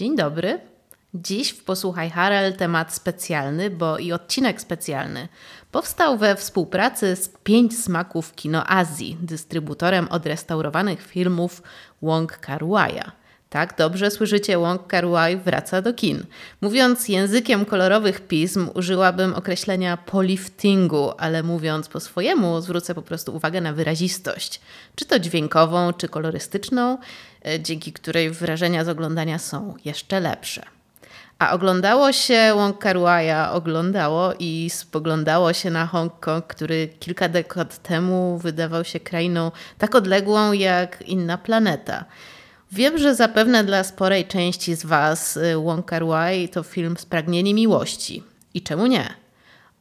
Dzień dobry. Dziś w Posłuchaj Harel temat specjalny, bo i odcinek specjalny. Powstał we współpracy z Pięć Smaków Kino Azji, dystrybutorem odrestaurowanych filmów Wong Kar Wai'a. Tak, dobrze słyszycie, Wong Kar wraca do kin. Mówiąc językiem kolorowych pism, użyłabym określenia poliftingu, ale mówiąc po swojemu, zwrócę po prostu uwagę na wyrazistość. Czy to dźwiękową, czy kolorystyczną, dzięki której wrażenia z oglądania są jeszcze lepsze. A oglądało się Wong Kar oglądało i spoglądało się na Hongkong, który kilka dekad temu wydawał się krainą tak odległą jak inna planeta. Wiem, że zapewne dla sporej części z Was y, Wong Kar to film Spragnieni Miłości. I czemu nie?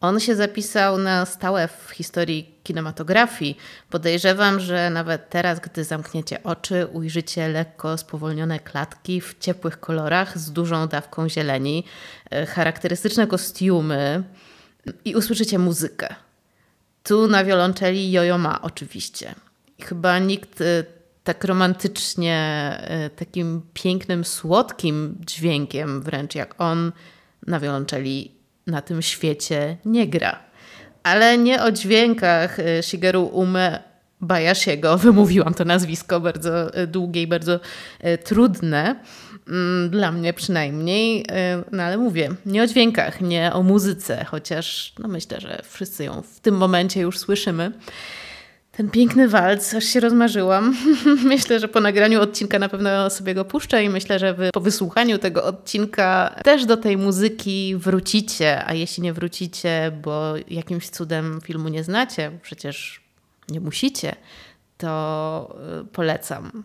On się zapisał na stałe w historii kinematografii. Podejrzewam, że nawet teraz, gdy zamkniecie oczy, ujrzycie lekko spowolnione klatki w ciepłych kolorach z dużą dawką zieleni, y, charakterystyczne kostiumy i usłyszycie muzykę. Tu na wiolonczeli Jojo ma oczywiście. Chyba nikt y, tak romantycznie, e, takim pięknym, słodkim dźwiękiem, wręcz jak on na wiolonczeli na tym świecie nie gra. Ale nie o dźwiękach e, Shigeru Ume Bayashiego, wymówiłam to nazwisko bardzo e, długie i bardzo trudne, mm, dla mnie przynajmniej, no ale mówię, nie o dźwiękach, nie o muzyce, chociaż no myślę, że wszyscy ją w tym momencie już słyszymy. Ten piękny walc, aż się rozmarzyłam. myślę, że po nagraniu odcinka na pewno sobie go puszczę i myślę, że wy po wysłuchaniu tego odcinka też do tej muzyki wrócicie, a jeśli nie wrócicie, bo jakimś cudem filmu nie znacie, przecież nie musicie, to y, polecam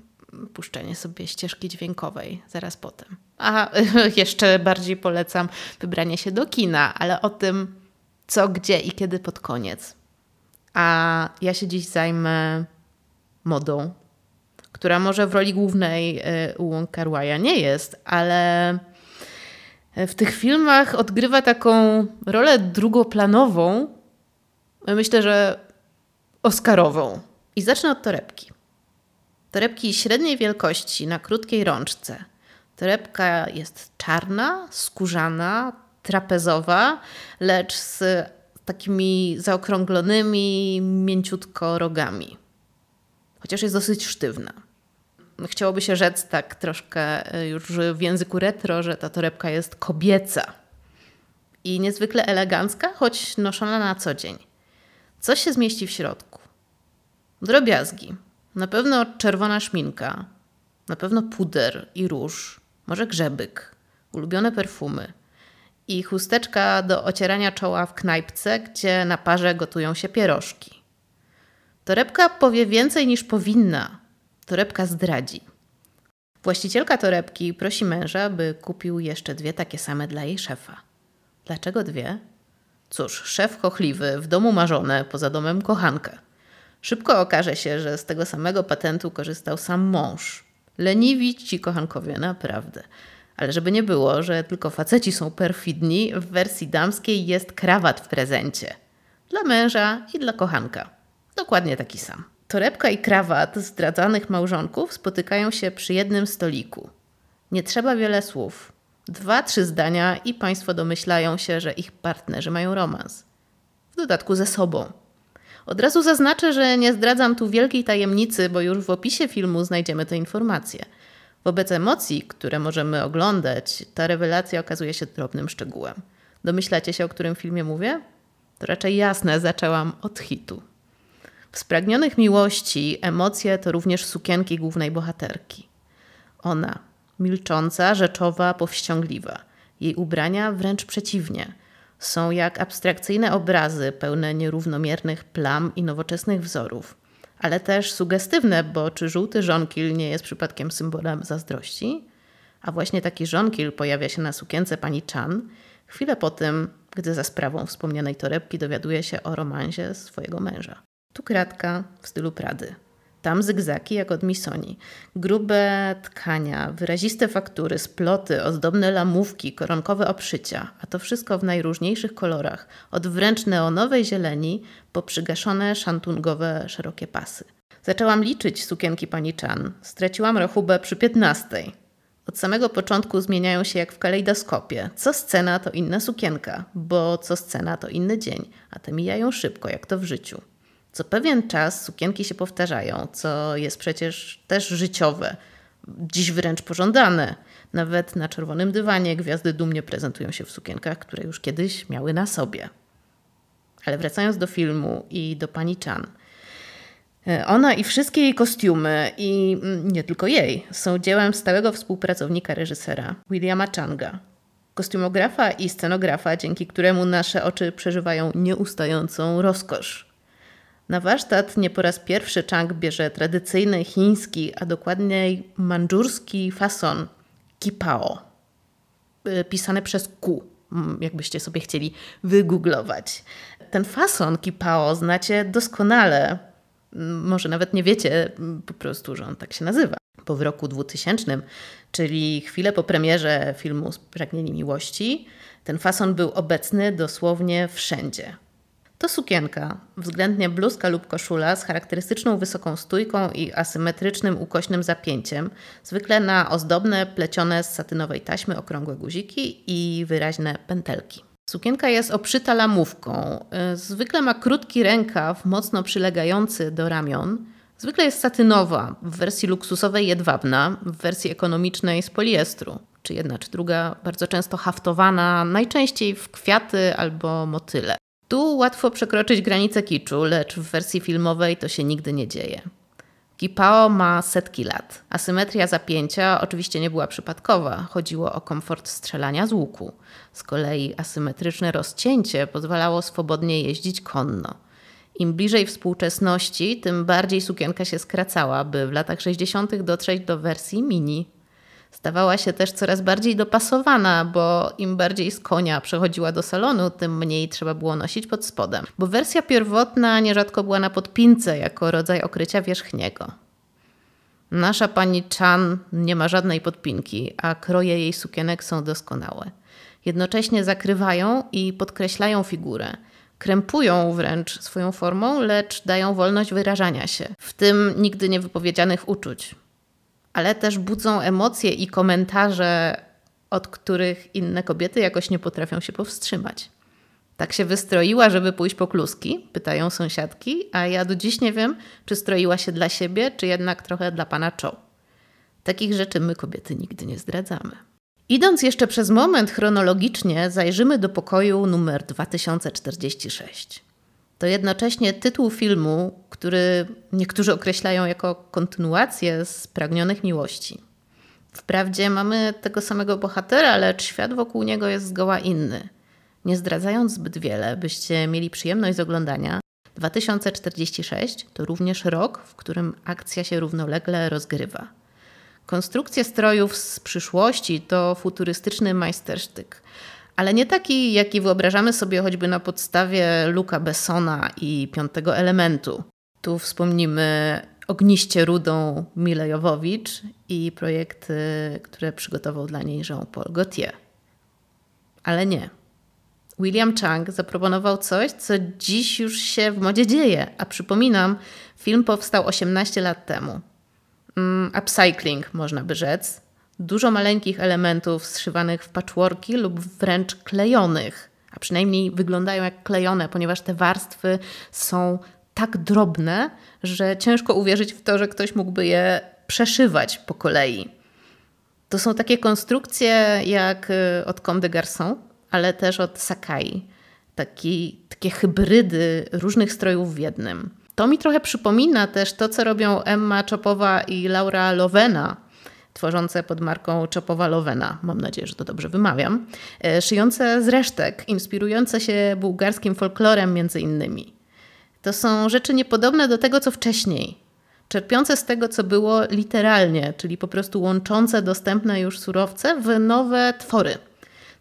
puszczenie sobie ścieżki dźwiękowej zaraz potem. A jeszcze bardziej polecam wybranie się do kina, ale o tym co, gdzie i kiedy pod koniec. A ja się dziś zajmę modą, która może w roli głównej y, u Wong Kar nie jest, ale w tych filmach odgrywa taką rolę drugoplanową, myślę, że oscarową. I zacznę od torebki. Torebki średniej wielkości na krótkiej rączce. Torebka jest czarna, skórzana, trapezowa, lecz z takimi zaokrąglonymi, mięciutko rogami. Chociaż jest dosyć sztywna. Chciałoby się rzec tak troszkę e, już w języku retro, że ta torebka jest kobieca i niezwykle elegancka, choć noszona na co dzień. Co się zmieści w środku? Drobiazgi. Na pewno czerwona szminka, na pewno puder i róż, może grzebyk, ulubione perfumy – i chusteczka do ocierania czoła w knajpce, gdzie na parze gotują się pierożki. Torebka powie więcej niż powinna. Torebka zdradzi. Właścicielka torebki prosi męża, by kupił jeszcze dwie takie same dla jej szefa. Dlaczego dwie? Cóż, szef kochliwy, w domu marzone, poza domem kochankę. Szybko okaże się, że z tego samego patentu korzystał sam mąż. Leniwi ci kochankowie, naprawdę. Ale żeby nie było, że tylko faceci są perfidni, w wersji damskiej jest krawat w prezencie. Dla męża i dla kochanka. Dokładnie taki sam. Torebka i krawat zdradzanych małżonków spotykają się przy jednym stoliku. Nie trzeba wiele słów. Dwa, trzy zdania i państwo domyślają się, że ich partnerzy mają romans. W dodatku ze sobą. Od razu zaznaczę, że nie zdradzam tu wielkiej tajemnicy, bo już w opisie filmu znajdziemy te informacje – Wobec emocji, które możemy oglądać, ta rewelacja okazuje się drobnym szczegółem. Domyślacie się, o którym filmie mówię? To raczej jasne, zaczęłam od hitu. W Spragnionych Miłości emocje to również sukienki głównej bohaterki. Ona, milcząca, rzeczowa, powściągliwa. Jej ubrania wręcz przeciwnie. Są jak abstrakcyjne obrazy pełne nierównomiernych plam i nowoczesnych wzorów ale też sugestywne, bo czy żółty żonkil nie jest przypadkiem symbolem zazdrości? A właśnie taki żonkil pojawia się na sukience pani Chan chwilę po tym, gdy za sprawą wspomnianej torebki dowiaduje się o romansie swojego męża. Tu kratka w stylu Prady. Tam zygzaki jak od misoni. Grube tkania, wyraziste faktury, sploty, ozdobne lamówki, koronkowe obszycia, a to wszystko w najróżniejszych kolorach, od wręcz neonowej zieleni po przygaszone szantungowe szerokie pasy. Zaczęłam liczyć sukienki pani Chan. Straciłam rachubę przy piętnastej. Od samego początku zmieniają się jak w kalejdoskopie. Co scena to inna sukienka, bo co scena to inny dzień, a te mijają szybko, jak to w życiu. Co pewien czas sukienki się powtarzają, co jest przecież też życiowe, dziś wręcz pożądane. Nawet na czerwonym dywanie gwiazdy dumnie prezentują się w sukienkach, które już kiedyś miały na sobie. Ale wracając do filmu i do pani Chan – E, ona i wszystkie jej kostiumy, i mm, nie tylko jej, są dziełem stałego współpracownika reżysera, Williama Changa. Kostiumografa i scenografa, dzięki któremu nasze oczy przeżywają nieustającą rozkosz. Na warsztat nie po raz pierwszy Chang bierze tradycyjny chiński, a dokładniej mandżurski fason kipao, e, pisane przez Q, jakbyście sobie chcieli wygooglować. Ten fason kipao znacie doskonale, może nawet nie wiecie po prostu, że on tak się nazywa. Po w roku 2000, czyli chwilę po premierze filmu Spragnieni Miłości, ten fason był obecny dosłownie wszędzie. To sukienka, względnie bluzka lub koszula z charakterystyczną wysoką stójką i asymetrycznym ukośnym zapięciem, zwykle na ozdobne, plecione z satynowej taśmy okrągłe guziki i wyraźne pętelki. Sukienka jest obszyta lamówką. Y, zwykle ma krótki rękaw, mocno przylegający do ramion. Zwykle jest satynowa, w wersji luksusowej jedwabna, w wersji ekonomicznej z poliestru, czy jedna, czy druga, bardzo często haftowana, najczęściej w kwiaty albo motyle. Tu łatwo przekroczyć granicę kiczu, lecz w wersji filmowej to się nigdy nie dzieje. Kipao ma setki lat. Asymetria zapięcia oczywiście nie była przypadkowa, chodziło o komfort strzelania z łuku. Z kolei asymetryczne rozcięcie pozwalało swobodnie jeździć konno. Im bliżej współczesności, tym bardziej sukienka się skracała, by w latach 60. dotrzeć do wersji mini. Stawała się też coraz bardziej dopasowana, bo im bardziej z konia przechodziła do salonu, tym mniej trzeba było nosić pod spodem. Bo wersja pierwotna nierzadko była na podpince jako rodzaj okrycia wierzchniego. Nasza pani Chan nie ma żadnej podpinki, a kroje jej sukienek są doskonałe. Jednocześnie zakrywają i podkreślają figurę. Krępują wręcz swoją formą, lecz dają wolność wyrażania się, w tym nigdy niewypowiedzianych uczuć ale też budzą emocje i komentarze, od których inne kobiety jakoś nie potrafią się powstrzymać. Tak się wystroiła, żeby pójść po kluski? Pytają sąsiadki, a ja do dziś nie wiem, czy stroiła się dla siebie, czy jednak trochę dla pana Cho. Takich rzeczy my kobiety nigdy nie zdradzamy. Idąc jeszcze przez moment chronologicznie, zajrzymy do pokoju numer 2046 to jednocześnie tytuł filmu, który niektórzy określają jako kontynuację Spragnionych Miłości. Wprawdzie mamy tego samego bohatera, lecz świat wokół niego jest zgoła inny. Nie zdradzając zbyt wiele, byście mieli przyjemność z oglądania, 2046 to również rok, w którym akcja się równolegle rozgrywa. Konstrukcja strojów z przyszłości to futurystyczny majstersztyk ale nie taki, jaki wyobrażamy sobie choćby na podstawie Luka Bessona i Piątego Elementu. Tu wspomnimy Ogniście Rudą Milejowowicz i projekty, które przygotował dla niej Jean-Paul Gaultier. Ale nie. William Chang zaproponował coś, co dziś już się w modzie dzieje, a przypominam, film powstał 18 lat temu. Mm, upcycling, można by rzec, dużo maleńkich elementów zszywanych w patchworki lub wręcz klejonych, a przynajmniej wyglądają jak klejone, ponieważ te warstwy są tak drobne, że ciężko uwierzyć w to, że ktoś mógłby je przeszywać po kolei. To są takie konstrukcje jak y, od Comme des ale też od Sakai. Taki, takie hybrydy różnych strojów w jednym. To mi trochę przypomina też to, co robią Emma Czopowa i Laura Lovena tworzące pod marką Czopowa Lovena, mam nadzieję, że to dobrze wymawiam, e, szyjące z resztek, inspirujące się bułgarskim folklorem między innymi. To są rzeczy niepodobne do tego, co wcześniej, czerpiące z tego, co było literalnie, czyli po prostu łączące dostępne już surowce w nowe twory.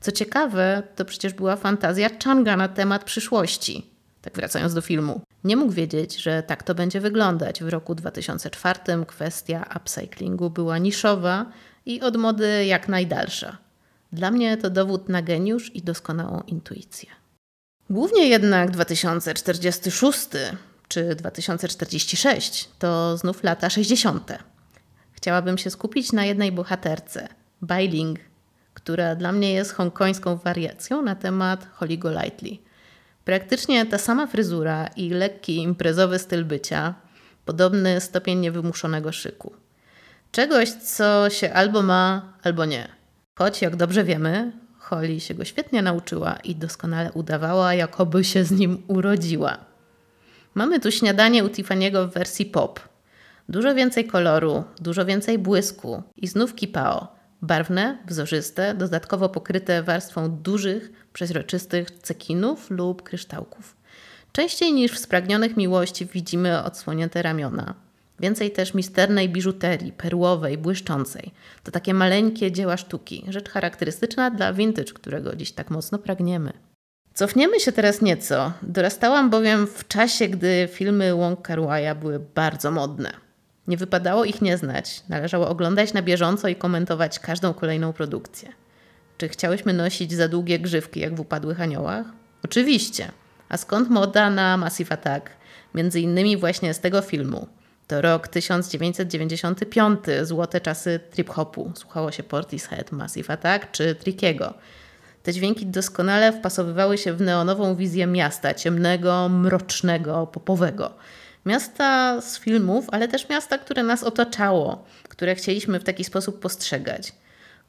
Co ciekawe, to przecież była fantazja Changa na temat przyszłości. Tak wracając do filmu. Nie mógł wiedzieć, że tak to będzie wyglądać. W roku 2004 kwestia upcyclingu była niszowa i od mody jak najdalsza. Dla mnie to dowód na geniusz i doskonałą intuicję. Głównie jednak 2046 czy 2046 to znów lata 60. Chciałabym się skupić na jednej bohaterce, Bailing, która dla mnie jest hongkońską wariacją na temat Holly Golightly. Praktycznie ta sama fryzura i lekki imprezowy styl bycia, podobny stopień niewymuszonego szyku. Czegoś, co się albo ma, albo nie. Choć, jak dobrze wiemy, Holly się go świetnie nauczyła i doskonale udawała, jakoby się z nim urodziła. Mamy tu śniadanie u Tiffany'ego w wersji pop. Dużo więcej koloru, dużo więcej błysku i znów kipao. Barwne, wzorzyste, dodatkowo pokryte warstwą dużych, przeźroczystych cekinów lub kryształków. Częściej niż w spragnionych miłości widzimy odsłonięte ramiona. Więcej też misternej biżuterii, perłowej, błyszczącej. To takie maleńkie dzieła sztuki, rzecz charakterystyczna dla vintage, którego dziś tak mocno pragniemy. Cofniemy się teraz nieco. Dorastałam bowiem w czasie, gdy filmy Wong Kar były bardzo modne. Nie wypadało ich nie znać. Należało oglądać na bieżąco i komentować każdą kolejną produkcję. Czy chciałyśmy nosić za długie grzywki, jak w Upadłych Aniołach? Oczywiście. A skąd moda na Massive Attack? Między innymi właśnie z tego filmu. To rok 1995, złote czasy trip-hopu. Słuchało się Portishead, Massive Attack czy Trickiego. Te dźwięki doskonale wpasowywały się w neonową wizję miasta, ciemnego, mrocznego, popowego. Miasta z filmów, ale też miasta, które nas otaczało, które chcieliśmy w taki sposób postrzegać.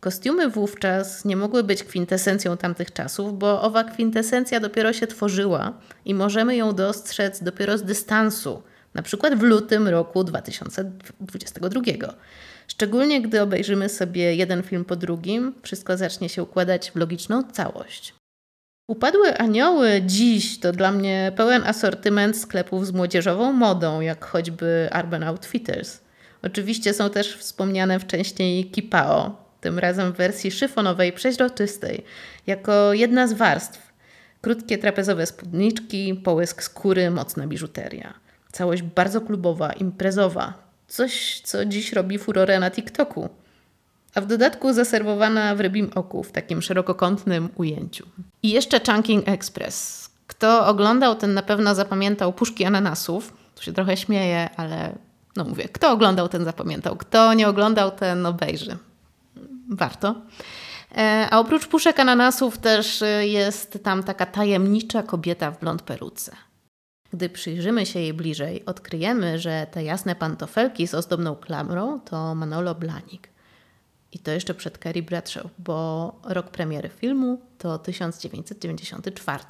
Kostiumy wówczas nie mogły być kwintesencją tamtych czasów, bo owa kwintesencja dopiero się tworzyła i możemy ją dostrzec dopiero z dystansu, na przykład w lutym roku 2022. Szczególnie gdy obejrzymy sobie jeden film po drugim, wszystko zacznie się układać w logiczną całość. Upadłe anioły dziś to dla mnie pełen asortyment sklepów z młodzieżową modą, jak choćby Urban Outfitters. Oczywiście są też wspomniane wcześniej Kipao, tym razem w wersji szyfonowej, przeźroczystej, jako jedna z warstw. Krótkie trapezowe spódniczki, połysk skóry, mocna biżuteria. Całość bardzo klubowa, imprezowa. Coś, co dziś robi furorę na TikToku. A w dodatku zaserwowana w rybim oku, w takim szerokokątnym ujęciu. I jeszcze Chunking Express. Kto oglądał, ten na pewno zapamiętał puszki ananasów. Tu się trochę śmieję, ale no mówię, kto oglądał, ten zapamiętał. Kto nie oglądał, ten obejrzy. Warto. E, a oprócz puszek ananasów też e, jest tam taka tajemnicza kobieta w blond peruce. Gdy przyjrzymy się jej bliżej, odkryjemy, że te jasne pantofelki z ozdobną klamrą to Manolo Blanik. I to jeszcze przed Carrie Bradshaw, bo rok premiery filmu to 1994.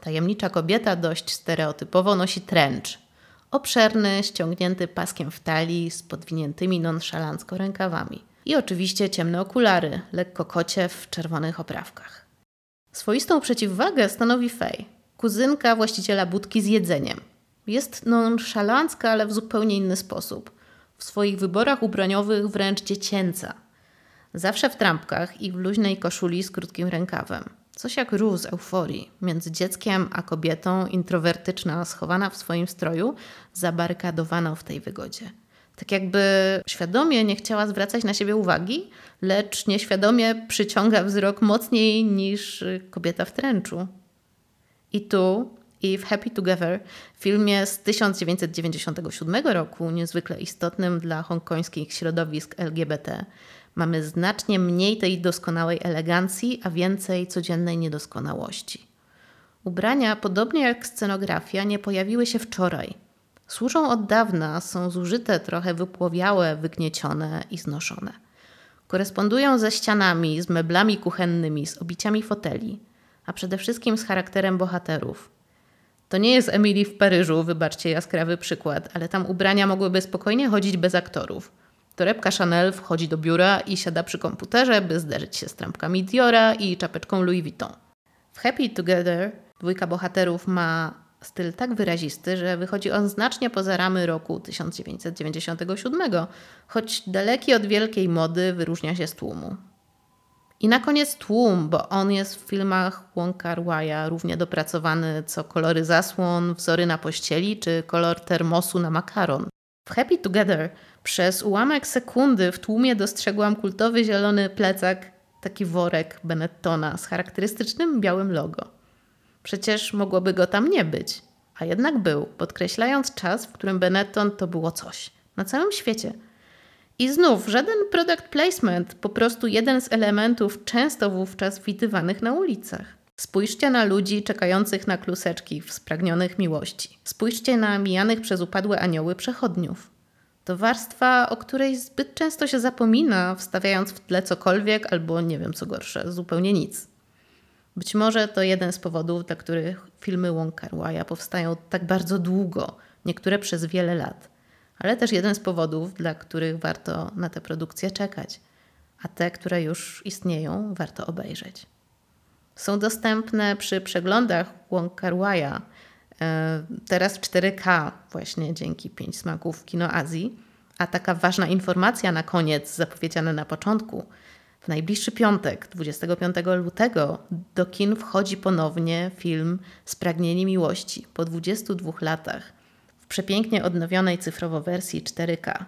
Tajemnicza kobieta dość stereotypowo nosi trench. Obszerny, ściągnięty paskiem w talii z podwiniętymi nonszalancko rękawami. I oczywiście ciemne okulary, lekko kocie w czerwonych oprawkach. Swoistą przeciwwagę stanowi Faye, kuzynka właściciela budki z jedzeniem. Jest nonszalancka, ale w zupełnie inny sposób. W swoich wyborach ubraniowych wręcz dziecięca. Zawsze w trampkach i w luźnej koszuli z krótkim rękawem. Coś jak róz z euforii między dzieckiem a kobietą introwertyczna, schowana w swoim stroju, zabarykadowana w tej wygodzie. Tak jakby świadomie nie chciała zwracać na siebie uwagi, lecz nieświadomie przyciąga wzrok mocniej niż kobieta w tręczu. I tu, i w Happy Together, filmie z 1997 roku, niezwykle istotnym dla hongkońskich środowisk LGBT, mamy znacznie mniej tej doskonałej elegancji, a więcej codziennej niedoskonałości. Ubrania, podobnie jak scenografia, nie pojawiły się wczoraj. Służą od dawna, są zużyte, trochę wypłowiałe, wygniecione i znoszone. Korespondują ze ścianami, z meblami kuchennymi, z obiciami foteli – a przede wszystkim z charakterem bohaterów. To nie jest Emily w Paryżu, wybaczcie jaskrawy przykład, ale tam ubrania mogłyby spokojnie chodzić bez aktorów. Torebka Chanel wchodzi do biura i siada przy komputerze, by zderzyć się z trampkami Diora i czapeczką Louis Vuitton. W Happy Together dwójka bohaterów ma styl tak wyrazisty, że wychodzi on znacznie poza ramy roku 1997, choć daleki od wielkiej mody wyróżnia się z tłumu. I na koniec tłum, bo on jest w filmach Wonka Wai'a równie dopracowany co kolory zasłon, wzory na pościeli czy kolor termosu na makaron. W Happy Together przez ułamek sekundy w tłumie dostrzegłam kultowy zielony plecak, taki worek Benettona z charakterystycznym białym logo. Przecież mogłoby go tam nie być, a jednak był, podkreślając czas, w którym Benetton to było coś. Na całym świecie – I znów żaden product placement, po prostu jeden z elementów często wówczas widywanych na ulicach. Spójrzcie na ludzi czekających na kluseczki w spragnionych miłości. Spójrzcie na mijanych przez upadłe anioły przechodniów. To warstwa, o której zbyt często się zapomina, wstawiając w tle cokolwiek albo nie wiem co gorsze, zupełnie nic. Być może to jeden z powodów, dla których filmy Wong Kar powstają tak bardzo długo, niektóre przez wiele lat, ale też jeden z powodów, dla których warto na te produkcje czekać, a te, które już istnieją, warto obejrzeć. Są dostępne przy przeglądach Wong Kar e, teraz w 4K właśnie dzięki Pięć Smaków Kino Azji. A taka ważna informacja na koniec, zapowiedziana na początku. W najbliższy piątek, 25 lutego, do kin wchodzi ponownie film Spragnienie Miłości po 22 latach w przepięknie odnowionej cyfrowo wersji 4K.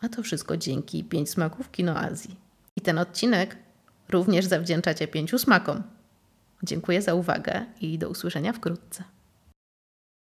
A to wszystko dzięki Pięć Smaków Kino Azji. I ten odcinek również zawdzięczacie pięciu smakom. Dziękuję za uwagę i do usłyszenia wkrótce.